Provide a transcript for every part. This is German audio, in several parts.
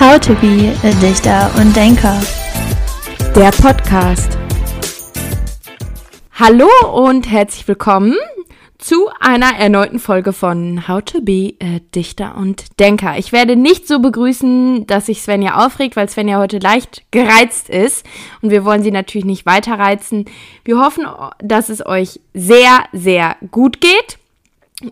How to be a Dichter und Denker. Der Podcast. Hallo und herzlich willkommen zu einer erneuten Folge von How to be a Dichter und Denker. Ich werde nicht so begrüßen, dass sich Svenja aufregt, weil Svenja heute leicht gereizt ist und wir wollen sie natürlich nicht weiter reizen. Wir hoffen, dass es euch sehr, sehr gut geht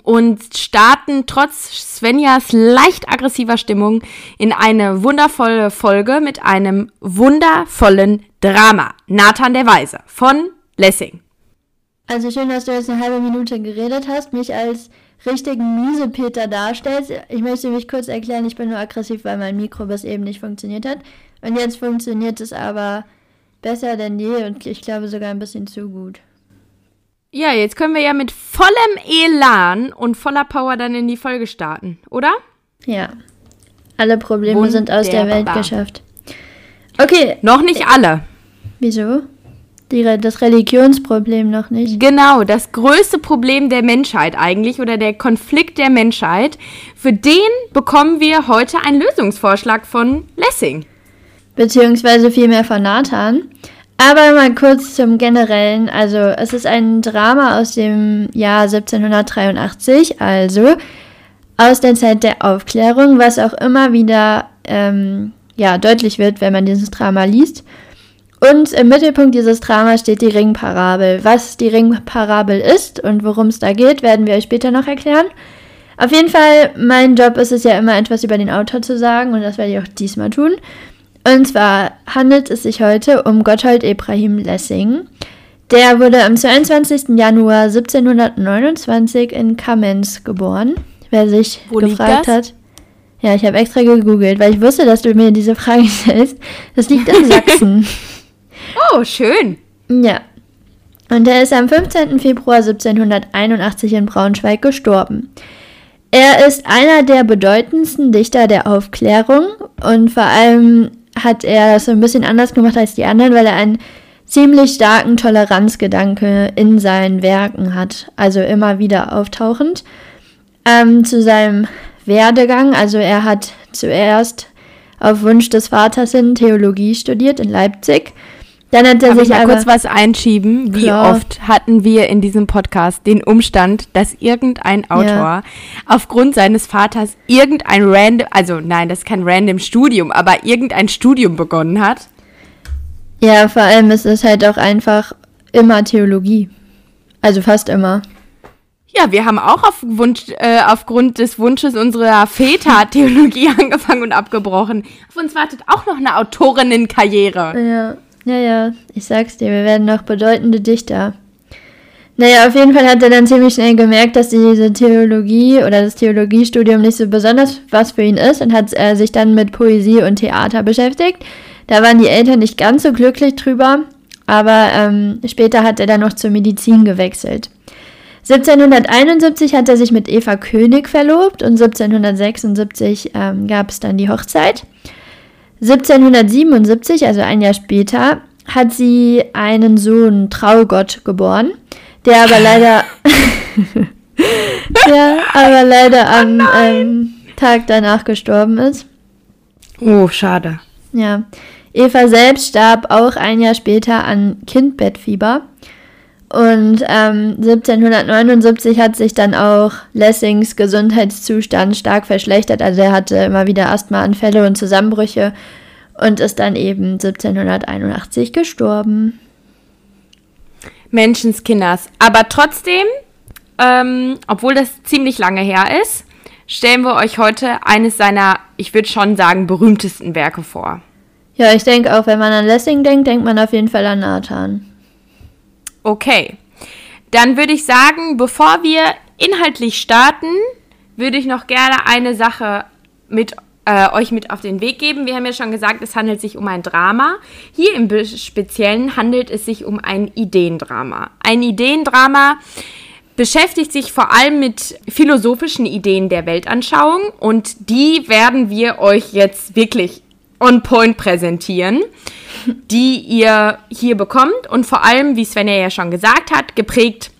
und starten trotz Svenjas leicht aggressiver Stimmung in eine wundervolle Folge mit einem wundervollen Drama. Nathan der Weise von Lessing. Also schön, dass du jetzt eine halbe Minute geredet hast, mich als richtigen Miesepeter darstellst. Ich möchte mich kurz erklären, ich bin nur aggressiv, weil mein Mikro bis eben nicht funktioniert hat. Und jetzt funktioniert es aber besser denn je und ich glaube sogar ein bisschen zu gut. Ja, jetzt können wir ja mit vollem Elan und voller Power dann in die Folge starten, oder? Ja. Alle Probleme Wunderbar. sind aus der Welt geschafft. Okay. Noch nicht alle. Wieso? Die, das Religionsproblem noch nicht. Genau, das größte Problem der Menschheit eigentlich oder der Konflikt der Menschheit. Für den bekommen wir heute einen Lösungsvorschlag von Lessing. Beziehungsweise vielmehr von Nathan. Aber mal kurz zum Generellen. Also, es ist ein Drama aus dem Jahr 1783, also aus der Zeit der Aufklärung, was auch immer wieder ähm, ja, deutlich wird, wenn man dieses Drama liest. Und im Mittelpunkt dieses Dramas steht die Ringparabel. Was die Ringparabel ist und worum es da geht, werden wir euch später noch erklären. Auf jeden Fall, mein Job ist es ja immer etwas über den Autor zu sagen und das werde ich auch diesmal tun. Und zwar handelt es sich heute um Gotthold Ephraim Lessing. Der wurde am 22. Januar 1729 in Kamenz geboren. Wer sich Wo gefragt hat. Ja, ich habe extra gegoogelt, weil ich wusste, dass du mir diese Frage stellst. Das liegt in Sachsen. oh, schön. Ja. Und er ist am 15. Februar 1781 in Braunschweig gestorben. Er ist einer der bedeutendsten Dichter der Aufklärung und vor allem hat er das so ein bisschen anders gemacht als die anderen, weil er einen ziemlich starken Toleranzgedanke in seinen Werken hat, also immer wieder auftauchend. Ähm, zu seinem Werdegang, also er hat zuerst auf Wunsch des Vaters hin Theologie studiert in Leipzig dann hat er Darf sich ich mal kurz was einschieben. Wie klar. oft hatten wir in diesem Podcast den Umstand, dass irgendein Autor ja. aufgrund seines Vaters irgendein random, also nein, das ist kein random Studium, aber irgendein Studium begonnen hat? Ja, vor allem ist es halt auch einfach immer Theologie. Also fast immer. Ja, wir haben auch auf Wunsch, äh, aufgrund des Wunsches unserer Väter Theologie angefangen und abgebrochen. Auf uns wartet auch noch eine Autorinnenkarriere. Ja. Ja, ja, ich sag's dir, wir werden noch bedeutende Dichter. Naja, auf jeden Fall hat er dann ziemlich schnell gemerkt, dass diese Theologie oder das Theologiestudium nicht so besonders was für ihn ist und hat äh, sich dann mit Poesie und Theater beschäftigt. Da waren die Eltern nicht ganz so glücklich drüber, aber ähm, später hat er dann noch zur Medizin gewechselt. 1771 hat er sich mit Eva König verlobt und 1776 ähm, gab es dann die Hochzeit. 1777, also ein Jahr später, hat sie einen Sohn Traugott geboren, der aber leider, der aber leider am oh ähm, Tag danach gestorben ist. Oh, schade. Ja. Eva selbst starb auch ein Jahr später an Kindbettfieber. Und ähm, 1779 hat sich dann auch Lessings Gesundheitszustand stark verschlechtert. Also er hatte immer wieder Asthmaanfälle und Zusammenbrüche und ist dann eben 1781 gestorben. Menschenskinders. Aber trotzdem, ähm, obwohl das ziemlich lange her ist, stellen wir euch heute eines seiner, ich würde schon sagen, berühmtesten Werke vor. Ja, ich denke auch, wenn man an Lessing denkt, denkt man auf jeden Fall an Nathan. Okay. Dann würde ich sagen, bevor wir inhaltlich starten, würde ich noch gerne eine Sache mit äh, euch mit auf den Weg geben. Wir haben ja schon gesagt, es handelt sich um ein Drama. Hier im Speziellen handelt es sich um ein Ideendrama. Ein Ideendrama beschäftigt sich vor allem mit philosophischen Ideen der Weltanschauung und die werden wir euch jetzt wirklich on point präsentieren die ihr hier bekommt und vor allem, wie Svenja ja schon gesagt hat, geprägt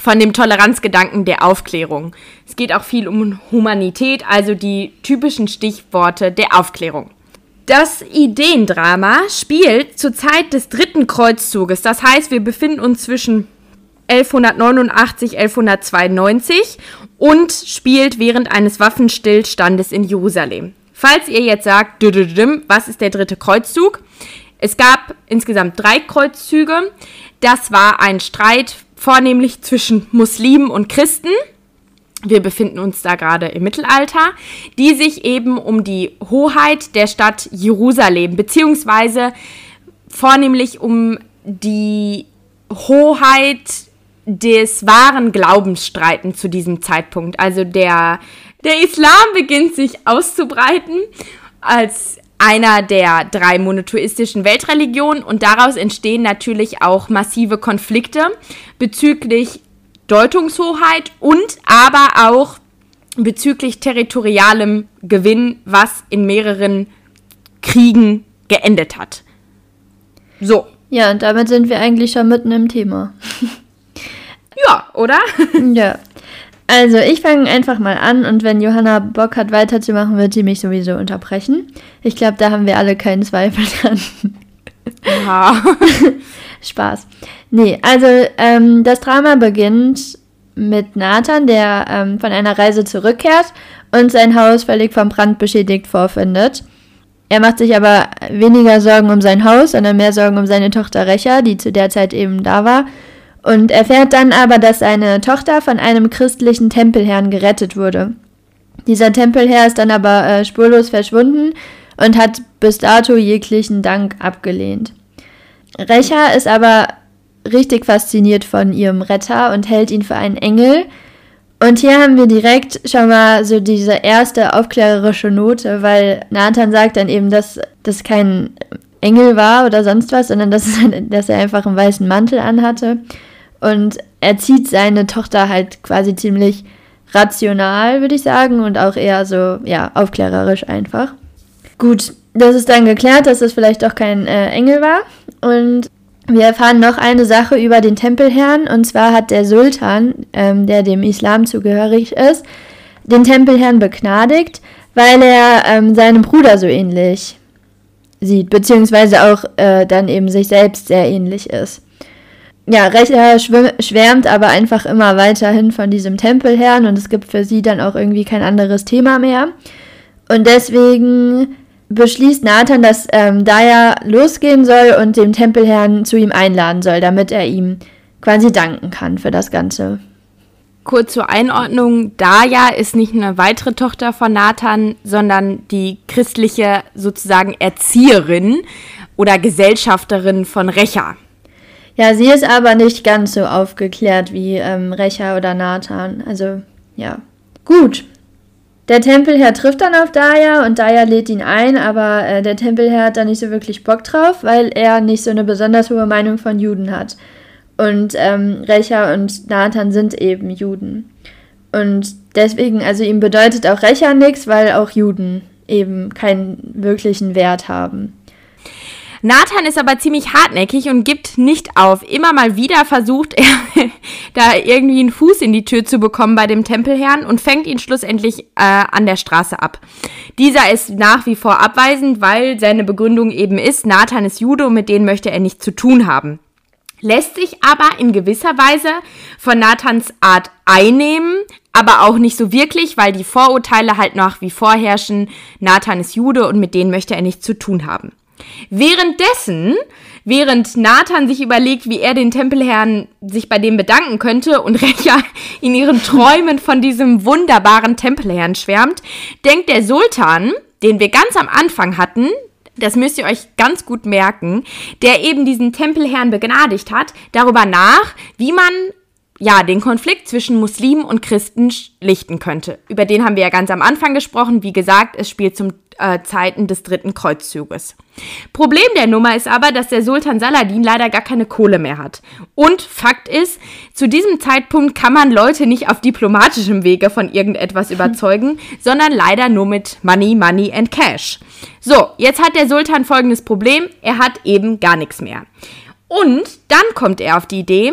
von dem Toleranzgedanken der Aufklärung. Es geht auch viel um Humanität, also die typischen Stichworte der Aufklärung. Das Ideendrama spielt zur Zeit des dritten Kreuzzuges. Das heißt, wir befinden uns zwischen 1189, 1192 und spielt während eines Waffenstillstandes in Jerusalem. Falls ihr jetzt sagt, was ist der dritte Kreuzzug? Es gab insgesamt drei Kreuzzüge. Das war ein Streit vornehmlich zwischen Muslimen und Christen. Wir befinden uns da gerade im Mittelalter, die sich eben um die Hoheit der Stadt Jerusalem, beziehungsweise vornehmlich um die Hoheit des wahren Glaubens streiten zu diesem Zeitpunkt. Also der, der Islam beginnt sich auszubreiten als einer der drei monotheistischen Weltreligionen und daraus entstehen natürlich auch massive Konflikte bezüglich Deutungshoheit und aber auch bezüglich territorialem Gewinn, was in mehreren Kriegen geendet hat. So. Ja, und damit sind wir eigentlich schon mitten im Thema. ja, oder? ja. Also, ich fange einfach mal an und wenn Johanna Bock hat weiterzumachen, wird sie mich sowieso unterbrechen. Ich glaube, da haben wir alle keinen Zweifel dran. Ja. Spaß. Nee, also ähm, das Drama beginnt mit Nathan, der ähm, von einer Reise zurückkehrt und sein Haus völlig vom Brand beschädigt vorfindet. Er macht sich aber weniger Sorgen um sein Haus, sondern mehr Sorgen um seine Tochter Recha, die zu der Zeit eben da war und erfährt dann aber, dass seine Tochter von einem christlichen Tempelherrn gerettet wurde. Dieser Tempelherr ist dann aber äh, spurlos verschwunden und hat bis dato jeglichen Dank abgelehnt. Recha ist aber richtig fasziniert von ihrem Retter und hält ihn für einen Engel. Und hier haben wir direkt schon mal so diese erste aufklärerische Note, weil Nathan sagt dann eben, dass das kein Engel war oder sonst was, sondern dass, dass er einfach einen weißen Mantel anhatte. Und er zieht seine Tochter halt quasi ziemlich rational, würde ich sagen, und auch eher so, ja, aufklärerisch einfach. Gut, das ist dann geklärt, dass es vielleicht doch kein äh, Engel war. Und wir erfahren noch eine Sache über den Tempelherrn. Und zwar hat der Sultan, ähm, der dem Islam zugehörig ist, den Tempelherrn begnadigt, weil er ähm, seinem Bruder so ähnlich sieht, beziehungsweise auch äh, dann eben sich selbst sehr ähnlich ist ja, Recha schwärmt aber einfach immer weiterhin von diesem Tempelherrn und es gibt für sie dann auch irgendwie kein anderes Thema mehr. Und deswegen beschließt Nathan, dass ähm, Daya losgehen soll und den Tempelherrn zu ihm einladen soll, damit er ihm quasi danken kann für das Ganze. Kurz zur Einordnung, Daya ist nicht eine weitere Tochter von Nathan, sondern die christliche sozusagen Erzieherin oder Gesellschafterin von Recha. Ja, sie ist aber nicht ganz so aufgeklärt wie ähm, Recha oder Nathan. Also, ja. Gut. Der Tempelherr trifft dann auf Daya und Daya lädt ihn ein, aber äh, der Tempelherr hat da nicht so wirklich Bock drauf, weil er nicht so eine besonders hohe Meinung von Juden hat. Und ähm, Recha und Nathan sind eben Juden. Und deswegen, also ihm bedeutet auch Recha nichts, weil auch Juden eben keinen wirklichen Wert haben. Nathan ist aber ziemlich hartnäckig und gibt nicht auf. Immer mal wieder versucht er, da irgendwie einen Fuß in die Tür zu bekommen bei dem Tempelherrn und fängt ihn schlussendlich äh, an der Straße ab. Dieser ist nach wie vor abweisend, weil seine Begründung eben ist, Nathan ist Jude und mit denen möchte er nichts zu tun haben lässt sich aber in gewisser Weise von Nathans Art einnehmen, aber auch nicht so wirklich, weil die Vorurteile halt nach wie vor herrschen. Nathan ist Jude und mit denen möchte er nichts zu tun haben. Währenddessen, während Nathan sich überlegt, wie er den Tempelherrn sich bei dem bedanken könnte und Recha in ihren Träumen von diesem wunderbaren Tempelherrn schwärmt, denkt der Sultan, den wir ganz am Anfang hatten, das müsst ihr euch ganz gut merken, der eben diesen Tempelherrn begnadigt hat, darüber nach, wie man ja, den Konflikt zwischen Muslimen und Christen schlichten könnte. Über den haben wir ja ganz am Anfang gesprochen. Wie gesagt, es spielt zum äh, Zeiten des dritten Kreuzzuges. Problem der Nummer ist aber, dass der Sultan Saladin leider gar keine Kohle mehr hat. Und Fakt ist, zu diesem Zeitpunkt kann man Leute nicht auf diplomatischem Wege von irgendetwas überzeugen, sondern leider nur mit Money, Money and Cash. So, jetzt hat der Sultan folgendes Problem, er hat eben gar nichts mehr. Und dann kommt er auf die Idee,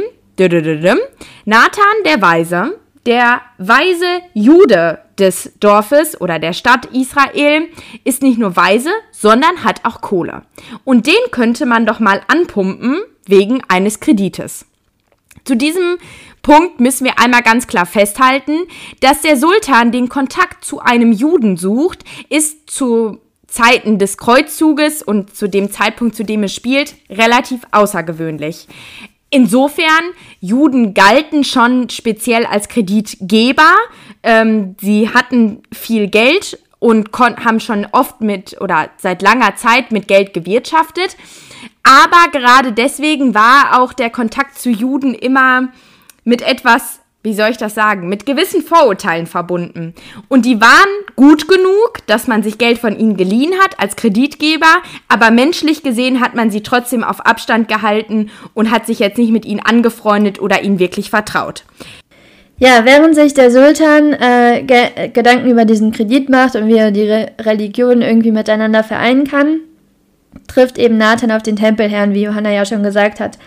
Nathan der Weise, der weise Jude des Dorfes oder der Stadt Israel, ist nicht nur weise, sondern hat auch Kohle. Und den könnte man doch mal anpumpen wegen eines Kredites. Zu diesem Punkt müssen wir einmal ganz klar festhalten, dass der Sultan den Kontakt zu einem Juden sucht, ist zu Zeiten des Kreuzzuges und zu dem Zeitpunkt, zu dem es spielt, relativ außergewöhnlich. Insofern, Juden galten schon speziell als Kreditgeber. Ähm, sie hatten viel Geld und haben schon oft mit oder seit langer Zeit mit Geld gewirtschaftet. Aber gerade deswegen war auch der Kontakt zu Juden immer mit etwas wie soll ich das sagen, mit gewissen Vorurteilen verbunden. Und die waren gut genug, dass man sich Geld von ihnen geliehen hat als Kreditgeber, aber menschlich gesehen hat man sie trotzdem auf Abstand gehalten und hat sich jetzt nicht mit ihnen angefreundet oder ihnen wirklich vertraut. Ja, während sich der Sultan äh, Ge Gedanken über diesen Kredit macht und wie er die Re Religionen irgendwie miteinander vereinen kann, trifft eben Nathan auf den Tempelherrn, wie Johanna ja schon gesagt hat.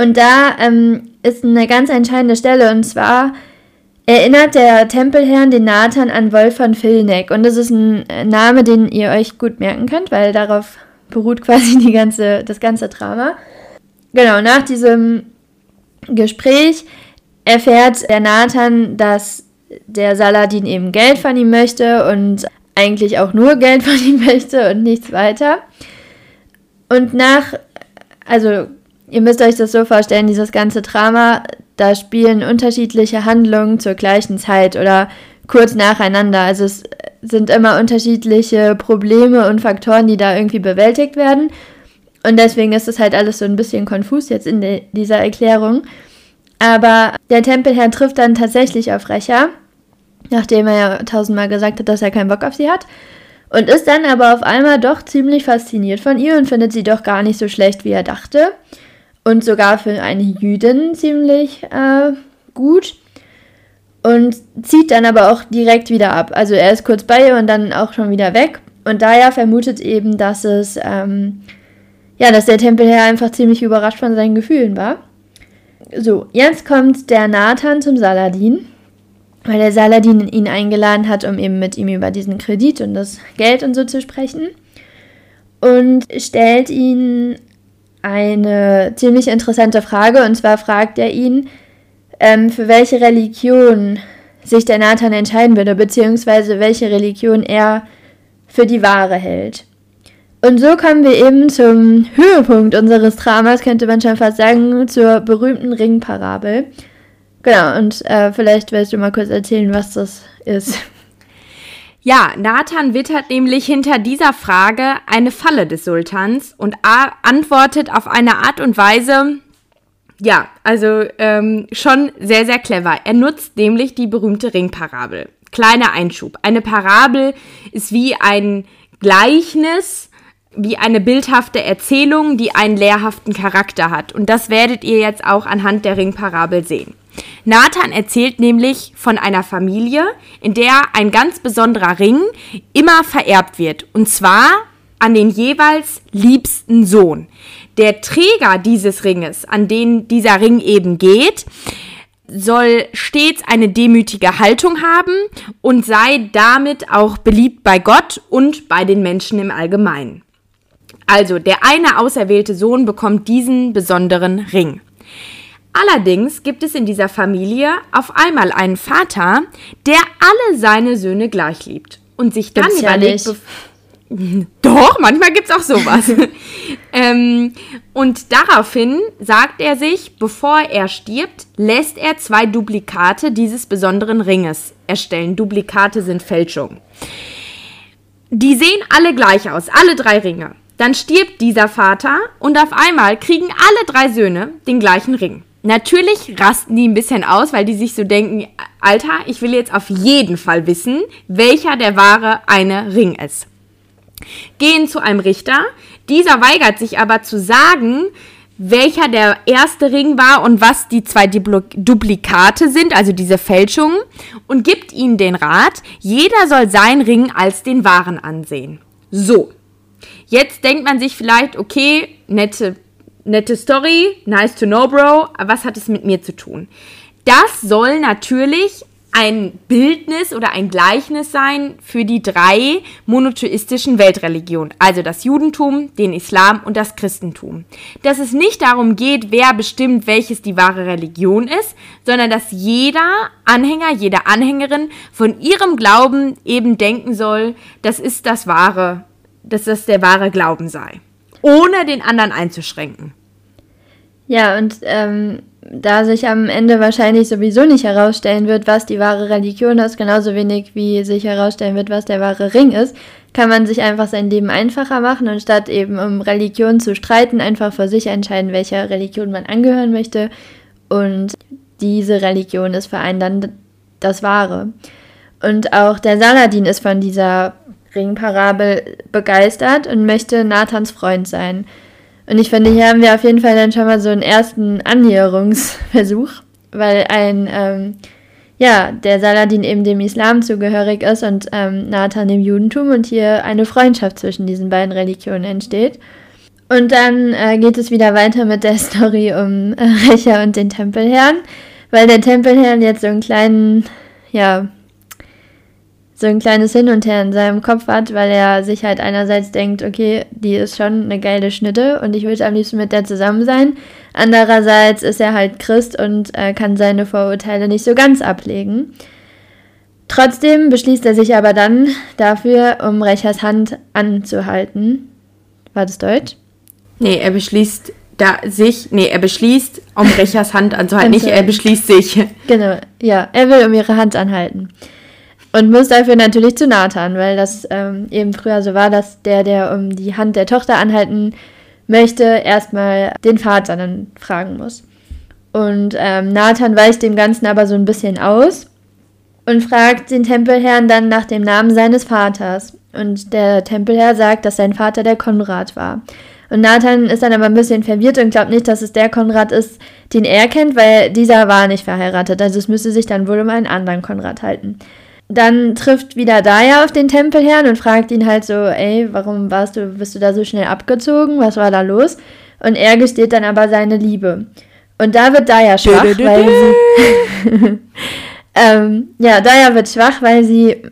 Und da ähm, ist eine ganz entscheidende Stelle und zwar erinnert der Tempelherrn den Nathan an Wolf von Filneck. Und das ist ein Name, den ihr euch gut merken könnt, weil darauf beruht quasi die ganze, das ganze Drama. Genau, nach diesem Gespräch erfährt der Nathan, dass der Saladin eben Geld von ihm möchte und eigentlich auch nur Geld von ihm möchte und nichts weiter. Und nach, also Ihr müsst euch das so vorstellen, dieses ganze Drama, da spielen unterschiedliche Handlungen zur gleichen Zeit oder kurz nacheinander. Also es sind immer unterschiedliche Probleme und Faktoren, die da irgendwie bewältigt werden. Und deswegen ist es halt alles so ein bisschen konfus jetzt in de, dieser Erklärung. Aber der Tempelherr trifft dann tatsächlich auf Recher, nachdem er ja tausendmal gesagt hat, dass er keinen Bock auf sie hat. Und ist dann aber auf einmal doch ziemlich fasziniert von ihr und findet sie doch gar nicht so schlecht, wie er dachte und sogar für eine Jüdin ziemlich äh, gut und zieht dann aber auch direkt wieder ab. Also er ist kurz bei ihr und dann auch schon wieder weg. Und daher vermutet eben, dass es, ähm, ja, dass der Tempelherr einfach ziemlich überrascht von seinen Gefühlen war. So, jetzt kommt der Nathan zum Saladin, weil der Saladin ihn eingeladen hat, um eben mit ihm über diesen Kredit und das Geld und so zu sprechen. Und stellt ihn eine ziemlich interessante Frage. Und zwar fragt er ihn, ähm, für welche Religion sich der Nathan entscheiden würde, beziehungsweise welche Religion er für die wahre hält. Und so kommen wir eben zum Höhepunkt unseres Dramas, könnte man schon fast sagen, zur berühmten Ringparabel. Genau, und äh, vielleicht willst du mal kurz erzählen, was das ist. Ja, Nathan wittert nämlich hinter dieser Frage eine Falle des Sultans und antwortet auf eine Art und Weise, ja, also ähm, schon sehr, sehr clever. Er nutzt nämlich die berühmte Ringparabel. Kleiner Einschub. Eine Parabel ist wie ein Gleichnis, wie eine bildhafte Erzählung, die einen lehrhaften Charakter hat. Und das werdet ihr jetzt auch anhand der Ringparabel sehen. Nathan erzählt nämlich von einer Familie, in der ein ganz besonderer Ring immer vererbt wird. Und zwar an den jeweils liebsten Sohn. Der Träger dieses Ringes, an den dieser Ring eben geht, soll stets eine demütige Haltung haben und sei damit auch beliebt bei Gott und bei den Menschen im Allgemeinen. Also der eine auserwählte Sohn bekommt diesen besonderen Ring. Allerdings gibt es in dieser Familie auf einmal einen Vater, der alle seine Söhne gleich liebt und sich dann Gibt's überlegt. Ja Doch, manchmal gibt es auch sowas. ähm, und daraufhin sagt er sich, bevor er stirbt, lässt er zwei Duplikate dieses besonderen Ringes erstellen. Duplikate sind Fälschungen. Die sehen alle gleich aus, alle drei Ringe. Dann stirbt dieser Vater und auf einmal kriegen alle drei Söhne den gleichen Ring. Natürlich rasten die ein bisschen aus, weil die sich so denken, Alter, ich will jetzt auf jeden Fall wissen, welcher der wahre eine Ring ist. Gehen zu einem Richter, dieser weigert sich aber zu sagen, welcher der erste Ring war und was die zwei Duplikate sind, also diese Fälschungen, und gibt ihnen den Rat, jeder soll seinen Ring als den wahren ansehen. So, jetzt denkt man sich vielleicht, okay, nette nette Story, nice to know, Bro, aber was hat es mit mir zu tun? Das soll natürlich ein Bildnis oder ein Gleichnis sein für die drei monotheistischen Weltreligionen, also das Judentum, den Islam und das Christentum. Dass es nicht darum geht, wer bestimmt, welches die wahre Religion ist, sondern dass jeder Anhänger, jede Anhängerin von ihrem Glauben eben denken soll, das ist das wahre, dass das der wahre Glauben sei, ohne den anderen einzuschränken. Ja, und ähm, da sich am Ende wahrscheinlich sowieso nicht herausstellen wird, was die wahre Religion ist, genauso wenig wie sich herausstellen wird, was der wahre Ring ist, kann man sich einfach sein Leben einfacher machen und statt eben um Religion zu streiten, einfach für sich entscheiden, welcher Religion man angehören möchte. Und diese Religion ist für einen dann das Wahre. Und auch der Saladin ist von dieser Ringparabel begeistert und möchte Nathans Freund sein. Und ich finde, hier haben wir auf jeden Fall dann schon mal so einen ersten Annäherungsversuch, weil ein, ähm, ja, der Saladin eben dem Islam zugehörig ist und ähm, Nathan dem Judentum und hier eine Freundschaft zwischen diesen beiden Religionen entsteht. Und dann äh, geht es wieder weiter mit der Story um äh, Recher und den Tempelherrn, weil der Tempelherrn jetzt so einen kleinen, ja, so ein kleines Hin und Her in seinem Kopf hat, weil er sich halt einerseits denkt, okay, die ist schon eine geile Schnitte und ich würde am liebsten mit der zusammen sein. Andererseits ist er halt Christ und äh, kann seine Vorurteile nicht so ganz ablegen. Trotzdem beschließt er sich aber dann dafür, um Rechers Hand anzuhalten. War das Deutsch? Nee, er beschließt da sich, nee, er beschließt, um Rechers Hand anzuhalten, nicht er beschließt sich. Genau, ja, er will um ihre Hand anhalten. Und muss dafür natürlich zu Nathan, weil das ähm, eben früher so war, dass der, der um die Hand der Tochter anhalten möchte, erstmal den Vater dann fragen muss. Und ähm, Nathan weicht dem Ganzen aber so ein bisschen aus und fragt den Tempelherrn dann nach dem Namen seines Vaters. Und der Tempelherr sagt, dass sein Vater der Konrad war. Und Nathan ist dann aber ein bisschen verwirrt und glaubt nicht, dass es der Konrad ist, den er kennt, weil dieser war nicht verheiratet. Also es müsste sich dann wohl um einen anderen Konrad halten dann trifft wieder Daya auf den Tempelherrn und fragt ihn halt so, ey, warum warst du, bist du da so schnell abgezogen? Was war da los? Und er gesteht dann aber seine Liebe. Und da wird Daya schwach, dö, dö, dö, weil sie. ähm, ja, Daya wird schwach, weil sie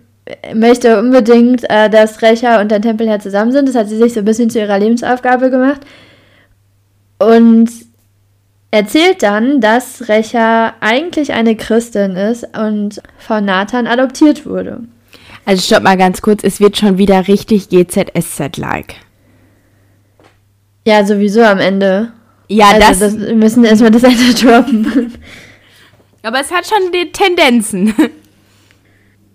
möchte unbedingt, äh, dass Recha und der Tempelherr zusammen sind. Das hat sie sich so ein bisschen zu ihrer Lebensaufgabe gemacht. Und erzählt dann, dass Recha eigentlich eine Christin ist und von Nathan adoptiert wurde. Also stopp mal ganz kurz, es wird schon wieder richtig GZSZ-like. Ja, sowieso am Ende. Ja, also das, das. Wir müssen erstmal das Ende droppen. Aber es hat schon die Tendenzen.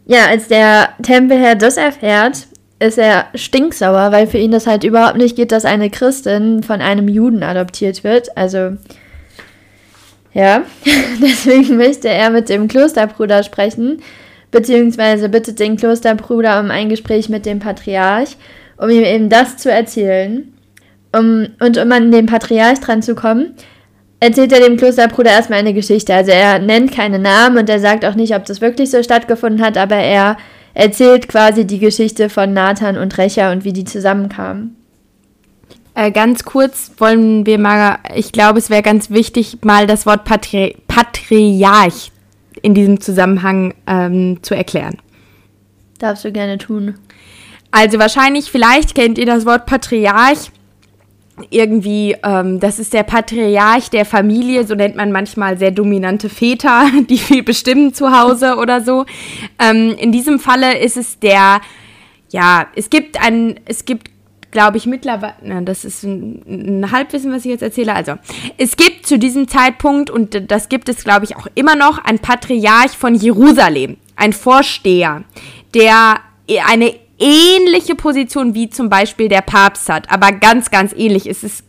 Ja, als der Tempelherr das erfährt, ist er stinksauer, weil für ihn das halt überhaupt nicht geht, dass eine Christin von einem Juden adoptiert wird. Also ja, deswegen möchte er mit dem Klosterbruder sprechen, beziehungsweise bittet den Klosterbruder um ein Gespräch mit dem Patriarch, um ihm eben das zu erzählen. Um, und um an den Patriarch dran zu kommen, erzählt er dem Klosterbruder erstmal eine Geschichte. Also er nennt keine Namen und er sagt auch nicht, ob das wirklich so stattgefunden hat, aber er erzählt quasi die Geschichte von Nathan und Recher und wie die zusammenkamen. Äh, ganz kurz wollen wir mal, ich glaube, es wäre ganz wichtig, mal das Wort Patri Patriarch in diesem Zusammenhang ähm, zu erklären. Darfst du gerne tun. Also wahrscheinlich, vielleicht kennt ihr das Wort Patriarch irgendwie, ähm, das ist der Patriarch der Familie, so nennt man manchmal sehr dominante Väter, die viel bestimmen zu Hause oder so. Ähm, in diesem Falle ist es der, ja, es gibt ein, es gibt glaube ich, mittlerweile, na, das ist ein, ein, Halbwissen, was ich jetzt erzähle. Also, es gibt zu diesem Zeitpunkt, und das gibt es, glaube ich, auch immer noch, ein Patriarch von Jerusalem, ein Vorsteher, der eine ähnliche Position wie zum Beispiel der Papst hat, aber ganz, ganz ähnlich. Es ist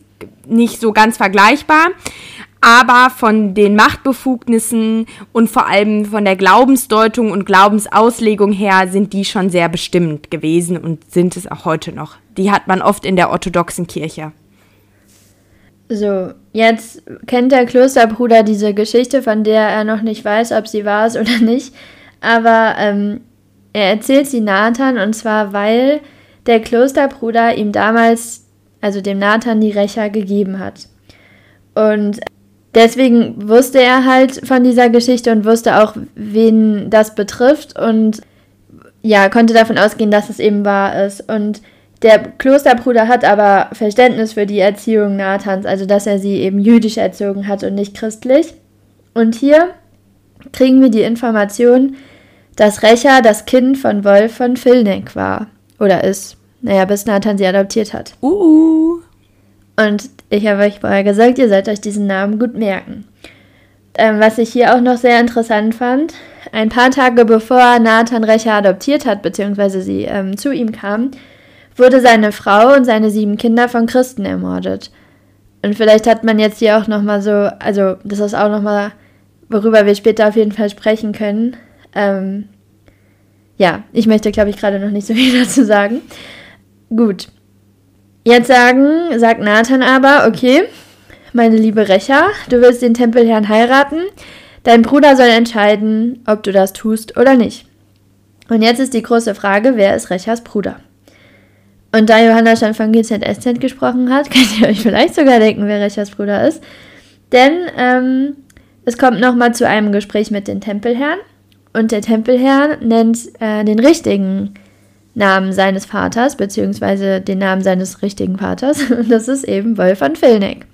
nicht so ganz vergleichbar aber von den Machtbefugnissen und vor allem von der Glaubensdeutung und Glaubensauslegung her sind die schon sehr bestimmend gewesen und sind es auch heute noch. Die hat man oft in der orthodoxen Kirche. So, jetzt kennt der Klosterbruder diese Geschichte, von der er noch nicht weiß, ob sie wahr ist oder nicht. Aber ähm, er erzählt sie Nathan und zwar, weil der Klosterbruder ihm damals, also dem Nathan, die Rächer gegeben hat. Und deswegen wusste er halt von dieser Geschichte und wusste auch, wen das betrifft und ja, konnte davon ausgehen, dass es eben wahr ist. Und der Klosterbruder hat aber Verständnis für die Erziehung Nathans, also dass er sie eben jüdisch erzogen hat und nicht christlich. Und hier kriegen wir die Information, dass Recha das Kind von Wolf von Filneck war. Oder ist. Naja, bis Nathan sie adoptiert hat. Uh. Und ich habe euch vorher gesagt, ihr sollt euch diesen Namen gut merken. Ähm, was ich hier auch noch sehr interessant fand, ein paar Tage bevor Nathan Recha adoptiert hat, beziehungsweise sie ähm, zu ihm kam, wurde seine Frau und seine sieben Kinder von Christen ermordet. Und vielleicht hat man jetzt hier auch nochmal so, also das ist auch nochmal, worüber wir später auf jeden Fall sprechen können. Ähm, ja, ich möchte, glaube ich, gerade noch nicht so viel dazu sagen. Gut. Jetzt sagen, sagt Nathan aber, okay, meine liebe Recha, du willst den Tempelherrn heiraten. Dein Bruder soll entscheiden, ob du das tust oder nicht. Und jetzt ist die große Frage, wer ist Rechas Bruder? Und da Johanna schon von GZSZ gesprochen hat, könnt ihr euch vielleicht sogar denken, wer Rechas Bruder ist. Denn ähm, es kommt nochmal zu einem Gespräch mit den Tempelherren. Und der Tempelherr nennt äh, den richtigen Namen seines Vaters, beziehungsweise den Namen seines richtigen Vaters. Und das ist eben Wolf von Filneck.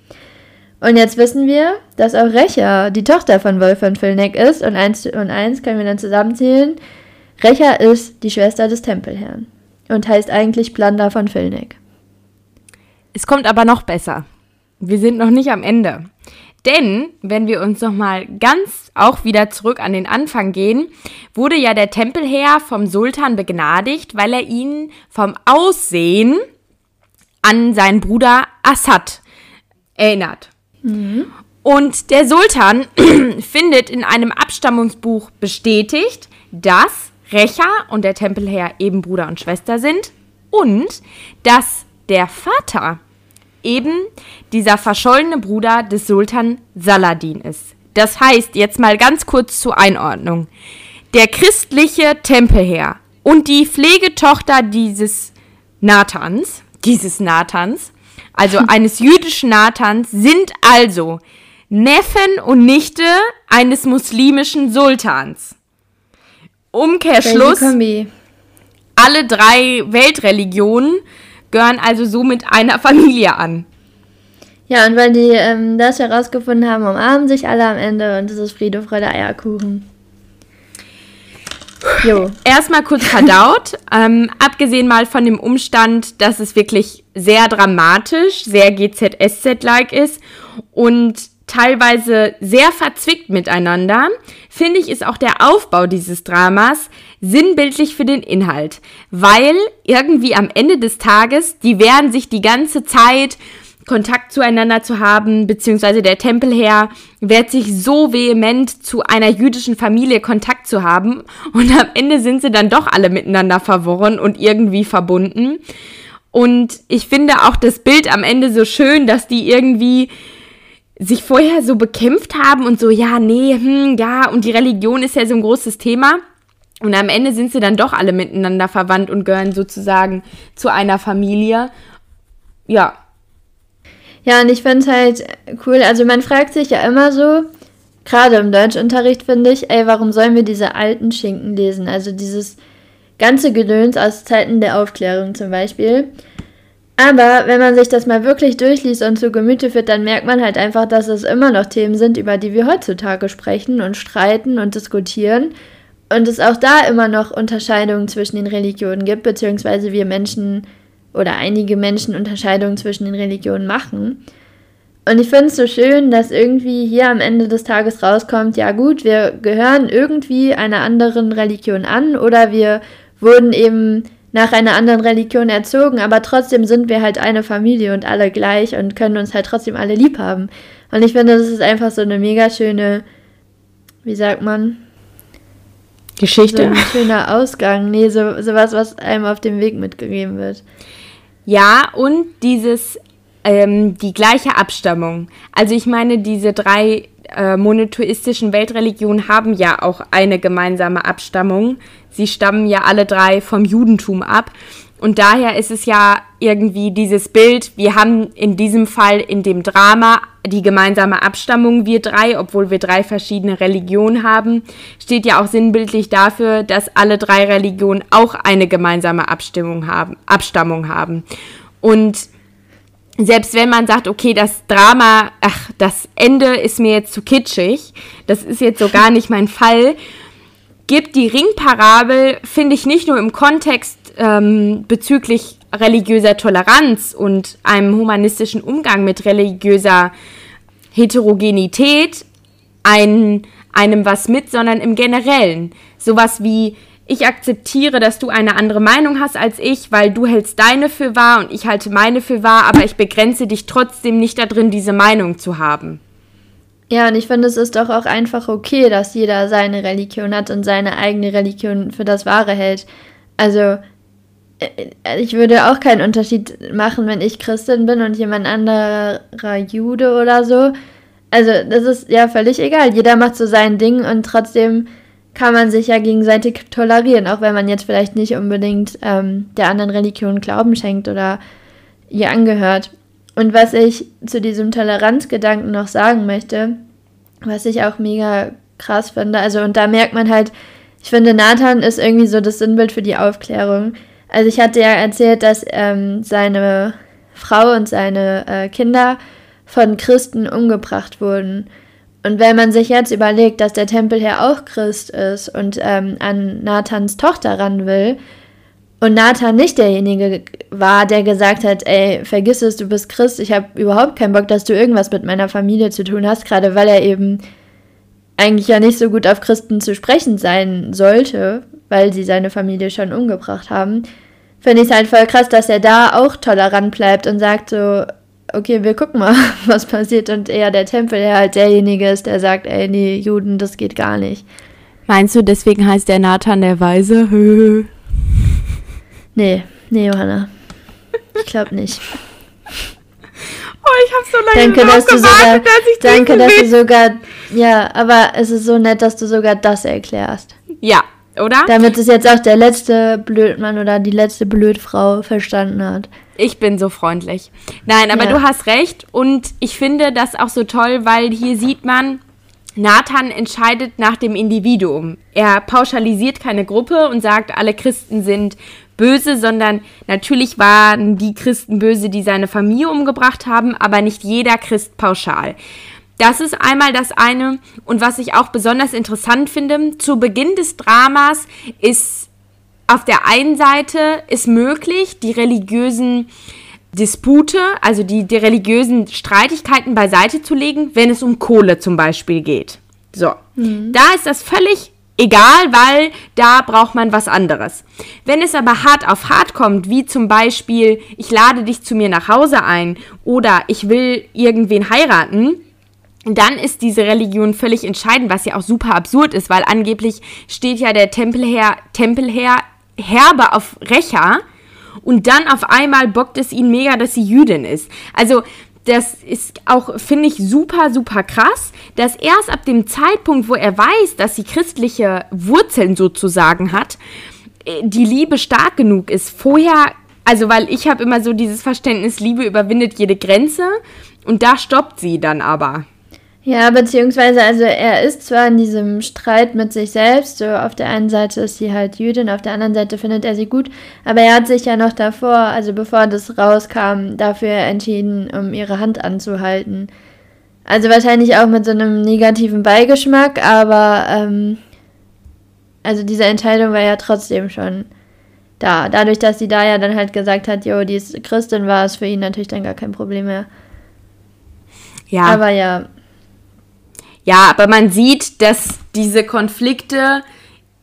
Und jetzt wissen wir, dass auch Recha die Tochter von Wolf von Filneck ist. Und eins und eins können wir dann zusammenzählen. Recha ist die Schwester des Tempelherrn und heißt eigentlich Plunder von Filneck. Es kommt aber noch besser. Wir sind noch nicht am Ende. Denn, wenn wir uns nochmal ganz auch wieder zurück an den Anfang gehen, wurde ja der Tempelherr vom Sultan begnadigt, weil er ihn vom Aussehen an seinen Bruder Assad erinnert. Mhm. Und der Sultan findet in einem Abstammungsbuch bestätigt, dass Recha und der Tempelherr eben Bruder und Schwester sind und dass der Vater eben dieser verschollene Bruder des Sultan Saladin ist. Das heißt, jetzt mal ganz kurz zur Einordnung. Der christliche Tempelherr und die Pflegetochter dieses Nathans, dieses Nathans, also eines jüdischen Nathans, sind also Neffen und Nichte eines muslimischen Sultans. Umkehrschluss. Alle drei Weltreligionen gehören also somit einer Familie an. Ja, und weil die ähm, das herausgefunden haben, umarmen sich alle am Ende und es ist Friede, Freude, Eierkuchen. Jo. Erstmal kurz verdaut. ähm, abgesehen mal von dem Umstand, dass es wirklich sehr dramatisch, sehr GZSZ-like ist und teilweise sehr verzwickt miteinander, finde ich, ist auch der Aufbau dieses Dramas sinnbildlich für den Inhalt, weil irgendwie am Ende des Tages, die wehren sich die ganze Zeit, Kontakt zueinander zu haben, beziehungsweise der Tempelherr wehrt sich so vehement zu einer jüdischen Familie Kontakt zu haben und am Ende sind sie dann doch alle miteinander verworren und irgendwie verbunden. Und ich finde auch das Bild am Ende so schön, dass die irgendwie sich vorher so bekämpft haben und so, ja, nee, hm, ja, und die Religion ist ja so ein großes Thema. Und am Ende sind sie dann doch alle miteinander verwandt und gehören sozusagen zu einer Familie. Ja. Ja, und ich finde es halt cool. Also man fragt sich ja immer so, gerade im Deutschunterricht finde ich, ey, warum sollen wir diese alten Schinken lesen? Also dieses ganze Gedöns aus Zeiten der Aufklärung zum Beispiel. Aber wenn man sich das mal wirklich durchliest und zu Gemüte führt, dann merkt man halt einfach, dass es immer noch Themen sind, über die wir heutzutage sprechen und streiten und diskutieren. Und es auch da immer noch Unterscheidungen zwischen den Religionen gibt, beziehungsweise wir Menschen oder einige Menschen Unterscheidungen zwischen den Religionen machen. Und ich finde es so schön, dass irgendwie hier am Ende des Tages rauskommt, ja gut, wir gehören irgendwie einer anderen Religion an oder wir wurden eben nach einer anderen Religion erzogen, aber trotzdem sind wir halt eine Familie und alle gleich und können uns halt trotzdem alle lieb haben. Und ich finde, das ist einfach so eine mega schöne, wie sagt man? Geschichte. So ein schöner Ausgang. Nee, so, sowas, was einem auf dem Weg mitgegeben wird. Ja, und dieses, ähm, die gleiche Abstammung. Also ich meine, diese drei äh, monotheistischen Weltreligionen haben ja auch eine gemeinsame Abstammung. Sie stammen ja alle drei vom Judentum ab. Und daher ist es ja irgendwie dieses Bild, wir haben in diesem Fall in dem Drama die gemeinsame Abstammung, wir drei, obwohl wir drei verschiedene Religionen haben, steht ja auch sinnbildlich dafür, dass alle drei Religionen auch eine gemeinsame Abstimmung haben, Abstammung haben. Und selbst wenn man sagt, okay, das Drama, ach, das Ende ist mir jetzt zu kitschig, das ist jetzt so gar nicht mein Fall, gibt die Ringparabel, finde ich, nicht nur im Kontext ähm, bezüglich religiöser Toleranz und einem humanistischen Umgang mit religiöser Heterogenität ein, einem was mit, sondern im Generellen. Sowas wie, ich akzeptiere, dass du eine andere Meinung hast als ich, weil du hältst deine für wahr und ich halte meine für wahr, aber ich begrenze dich trotzdem nicht darin, diese Meinung zu haben. Ja, und ich finde, es ist doch auch einfach okay, dass jeder seine Religion hat und seine eigene Religion für das Wahre hält. Also, äh, ich würde auch keinen Unterschied machen, wenn ich Christin bin und jemand anderer Jude oder so. Also, das ist ja völlig egal. Jeder macht so sein Ding und trotzdem kann man sich ja gegenseitig tolerieren, auch wenn man jetzt vielleicht nicht unbedingt ähm, der anderen Religion Glauben schenkt oder ihr angehört. Und was ich zu diesem Toleranzgedanken noch sagen möchte, was ich auch mega krass finde, also und da merkt man halt, ich finde, Nathan ist irgendwie so das Sinnbild für die Aufklärung. Also ich hatte ja erzählt, dass ähm, seine Frau und seine äh, Kinder von Christen umgebracht wurden. Und wenn man sich jetzt überlegt, dass der Tempelherr auch Christ ist und ähm, an Nathans Tochter ran will, und Nathan nicht derjenige war, der gesagt hat, ey, vergiss es, du bist Christ, ich habe überhaupt keinen Bock, dass du irgendwas mit meiner Familie zu tun hast, gerade weil er eben eigentlich ja nicht so gut auf Christen zu sprechen sein sollte, weil sie seine Familie schon umgebracht haben, finde ich es halt voll krass, dass er da auch tolerant bleibt und sagt so, okay, wir gucken mal, was passiert und eher der Tempel, der halt derjenige ist, der sagt, ey, nee, Juden, das geht gar nicht. Meinst du, deswegen heißt der Nathan der Weise? nee, nee, Johanna. Ich glaube nicht. Oh, ich habe so lange danke, dass du sogar, dass ich Danke, dass du sogar, ja, aber es ist so nett, dass du sogar das erklärst. Ja, oder? Damit es jetzt auch der letzte Blödmann oder die letzte Blödfrau verstanden hat. Ich bin so freundlich. Nein, aber ja. du hast recht und ich finde das auch so toll, weil hier sieht man, Nathan entscheidet nach dem Individuum. Er pauschalisiert keine Gruppe und sagt, alle Christen sind böse, sondern natürlich waren die Christen böse, die seine Familie umgebracht haben, aber nicht jeder Christ pauschal. Das ist einmal das eine. Und was ich auch besonders interessant finde, zu Beginn des Dramas ist auf der einen Seite ist möglich, die religiösen Dispute, also die, die religiösen Streitigkeiten beiseite zu legen, wenn es um Kohle zum Beispiel geht. So, mhm. da ist das völlig egal, weil da braucht man was anderes. Wenn es aber hart auf hart kommt, wie zum Beispiel, ich lade dich zu mir nach Hause ein oder ich will irgendwen heiraten, dann ist diese Religion völlig entscheidend, was ja auch super absurd ist, weil angeblich steht ja der Tempelherr, Tempelherr herbe auf Rächer und dann auf einmal bockt es ihn mega, dass sie Jüdin ist. Also das ist auch, finde ich, super, super krass, dass erst ab dem Zeitpunkt, wo er weiß, dass sie christliche Wurzeln sozusagen hat, äh, die Liebe stark genug ist. Vorher, also weil ich habe immer so dieses Verständnis, Liebe überwindet jede Grenze und da stoppt sie dann aber. Ja, beziehungsweise, also er ist zwar in diesem Streit mit sich selbst, so auf der einen Seite ist sie halt Jüdin, auf der anderen Seite findet er sie gut, aber er hat sich ja noch davor, also bevor das rauskam, dafür entschieden, um ihre Hand anzuhalten. Also wahrscheinlich auch mit so einem negativen Beigeschmack, aber ähm, also diese Entscheidung war ja trotzdem schon da. Dadurch, dass sie da ja dann halt gesagt hat, jo, die ist Christin, war es für ihn natürlich dann gar kein Problem mehr. Ja. Aber ja, ja, aber man sieht, dass diese Konflikte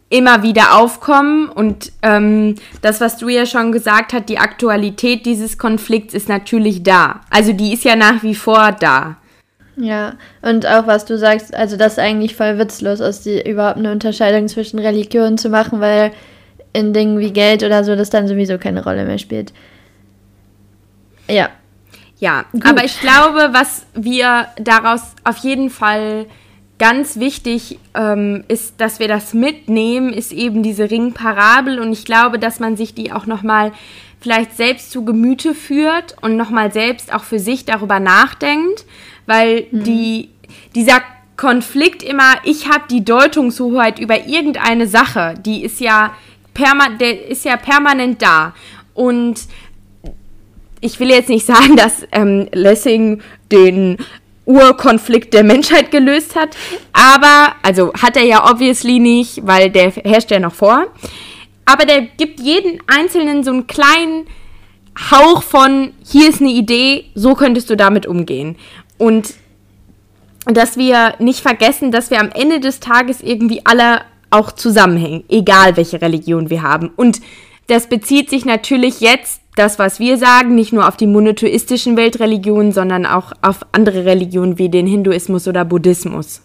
immer wieder aufkommen und ähm, das, was du ja schon gesagt hast, die Aktualität dieses Konflikts ist natürlich da. Also die ist ja nach wie vor da. Ja, und auch was du sagst, also das ist eigentlich voll witzlos ist, die, überhaupt eine Unterscheidung zwischen Religionen zu machen, weil in Dingen wie Geld oder so das dann sowieso keine Rolle mehr spielt. Ja, ja, Gut. aber ich glaube, was wir daraus auf jeden Fall ganz wichtig ähm, ist, dass wir das mitnehmen, ist eben diese Ringparabel. Und ich glaube, dass man sich die auch nochmal vielleicht selbst zu Gemüte führt und nochmal selbst auch für sich darüber nachdenkt, weil mhm. die, dieser Konflikt immer, ich habe die Deutungshoheit über irgendeine Sache, die ist ja, perma der ist ja permanent da. Und ich will jetzt nicht sagen, dass ähm, Lessing den Urkonflikt der Menschheit gelöst hat, aber, also hat er ja obviously nicht, weil der herrscht ja noch vor, aber der gibt jeden Einzelnen so einen kleinen Hauch von, hier ist eine Idee, so könntest du damit umgehen. Und dass wir nicht vergessen, dass wir am Ende des Tages irgendwie alle auch zusammenhängen, egal welche Religion wir haben. Und das bezieht sich natürlich jetzt das, was wir sagen, nicht nur auf die monotheistischen Weltreligionen, sondern auch auf andere Religionen wie den Hinduismus oder Buddhismus.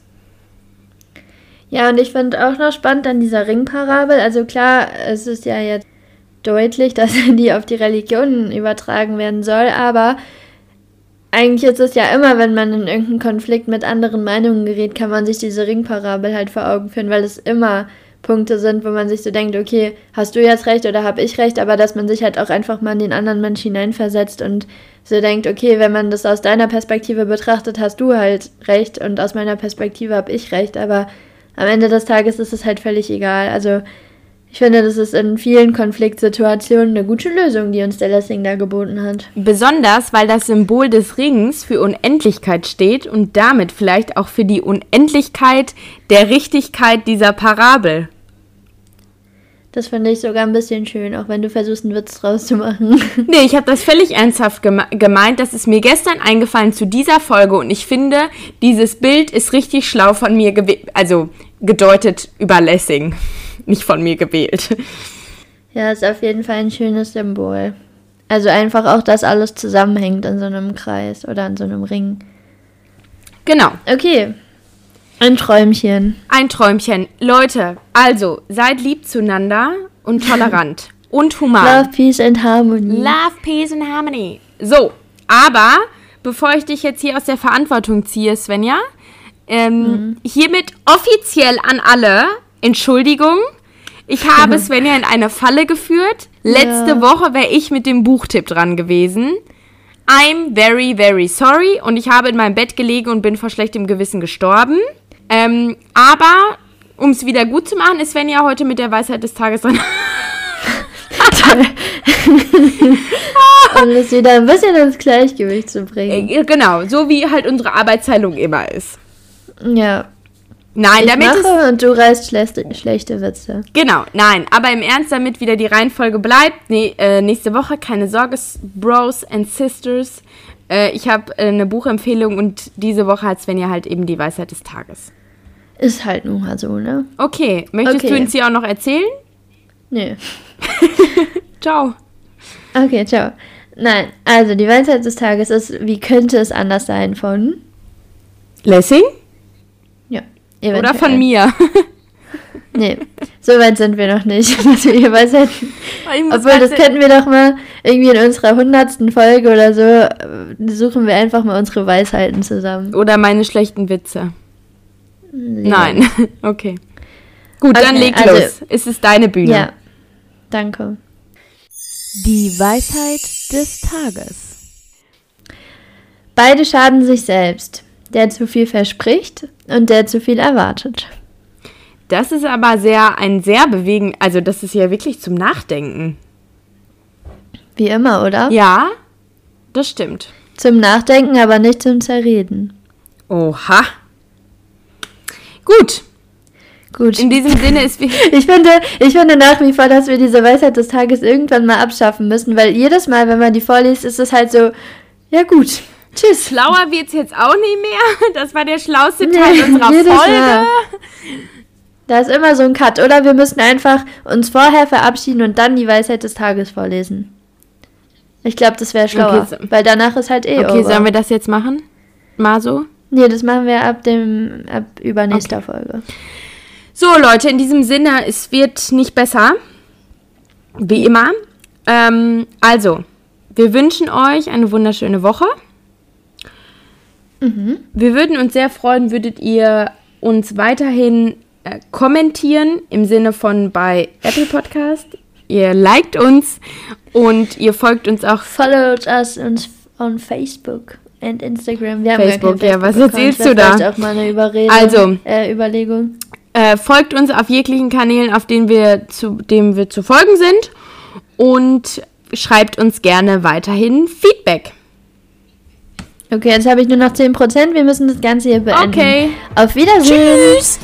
Ja, und ich finde auch noch spannend an dieser Ringparabel. Also klar, es ist ja jetzt deutlich, dass die auf die Religionen übertragen werden soll, aber eigentlich ist es ja immer, wenn man in irgendeinen Konflikt mit anderen Meinungen gerät, kann man sich diese Ringparabel halt vor Augen führen, weil es immer Punkte sind, wo man sich so denkt, okay, hast du jetzt recht oder habe ich recht, aber dass man sich halt auch einfach mal in den anderen Mensch hineinversetzt und so denkt, okay, wenn man das aus deiner Perspektive betrachtet, hast du halt recht und aus meiner Perspektive habe ich recht, aber am Ende des Tages ist es halt völlig egal. Also ich finde, das ist in vielen Konfliktsituationen eine gute Lösung, die uns der Lessing da geboten hat. Besonders, weil das Symbol des Rings für Unendlichkeit steht und damit vielleicht auch für die Unendlichkeit der Richtigkeit dieser Parabel. Das finde ich sogar ein bisschen schön, auch wenn du versuchst, einen Witz draus zu machen. Nee, ich habe das völlig ernsthaft geme gemeint. Das ist mir gestern eingefallen zu dieser Folge und ich finde, dieses Bild ist richtig schlau von mir, also gedeutet über Lessing nicht von mir gewählt. Ja, ist auf jeden Fall ein schönes Symbol. Also einfach auch, dass alles zusammenhängt in so einem Kreis oder in so einem Ring. Genau. Okay. Ein Träumchen. Ein Träumchen. Leute, also seid lieb zueinander und tolerant und human. Love, Peace and Harmony. Love, Peace and Harmony. So, aber bevor ich dich jetzt hier aus der Verantwortung ziehe, Svenja, ähm, mhm. hiermit offiziell an alle Entschuldigung, ich habe Svenja in eine Falle geführt. Letzte ja. Woche wäre ich mit dem Buchtipp dran gewesen. I'm very, very sorry. Und ich habe in meinem Bett gelegen und bin vor schlechtem Gewissen gestorben. Ähm, aber, um es wieder gut zu machen, ist Svenja heute mit der Weisheit des Tages dran. um es wieder ein bisschen ins Gleichgewicht zu bringen. Äh, genau, so wie halt unsere Arbeitsteilung immer ist. Ja. Nein, ich damit mache und du reißt schlechte, schlechte Witze. Genau, nein, aber im Ernst, damit wieder die Reihenfolge bleibt, nee, äh, nächste Woche, keine Sorge, Bros and Sisters. Äh, ich habe äh, eine Buchempfehlung und diese Woche hat Svenja halt eben die Weisheit des Tages. Ist halt nun mal so, ne? Okay, möchtest okay. du uns hier auch noch erzählen? Nee. ciao. Okay, ciao. Nein, also die Weisheit des Tages ist, wie könnte es anders sein von? Lessing? Eventuell. Oder von mir. nee, so weit sind wir noch nicht, dass wir was hätten. Obwohl, das könnten wir doch mal irgendwie in unserer hundertsten Folge oder so, äh, suchen wir einfach mal unsere Weisheiten zusammen. Oder meine schlechten Witze. Ja. Nein, okay. Gut, okay, dann leg also, los. Es ist deine Bühne. Ja, danke. Die Weisheit des Tages. Beide schaden sich selbst der zu viel verspricht und der zu viel erwartet. Das ist aber sehr ein sehr bewegend, also das ist ja wirklich zum Nachdenken. Wie immer, oder? Ja, das stimmt. Zum Nachdenken, aber nicht zum Zerreden. Oha. Gut. Gut. In diesem Sinne ist ich finde, ich finde nach wie vor, dass wir diese Weisheit des Tages irgendwann mal abschaffen müssen, weil jedes Mal, wenn man die vorliest, ist es halt so, ja gut. Tschüss. Schlauer wird es jetzt auch nicht mehr. Das war der schlauste Teil nee, unserer Folge. Mal. Da ist immer so ein Cut. Oder wir müssen einfach uns vorher verabschieden und dann die Weisheit des Tages vorlesen. Ich glaube, das wäre schlauer. Okay, so. Weil danach ist halt eh Okay, over. sollen wir das jetzt machen? Mal so? Nee, das machen wir ab dem ab übernächster okay. Folge. So, Leute, in diesem Sinne, es wird nicht besser. Wie immer. Ähm, also, wir wünschen euch eine wunderschöne Woche. Mhm. Wir würden uns sehr freuen, würdet ihr uns weiterhin äh, kommentieren im Sinne von bei Apple Podcast. Ihr liked uns und ihr folgt uns auch. Followed us on Facebook und Instagram. Wir Facebook, ja, was erzählst du da? Auch mal eine Überredung, also, äh, Überlegung. Äh, folgt uns auf jeglichen Kanälen, auf denen wir zu, dem wir zu folgen sind und schreibt uns gerne weiterhin Feedback. Okay, jetzt habe ich nur noch 10%. Wir müssen das Ganze hier beenden. Okay. Auf Wiedersehen. Tschüss.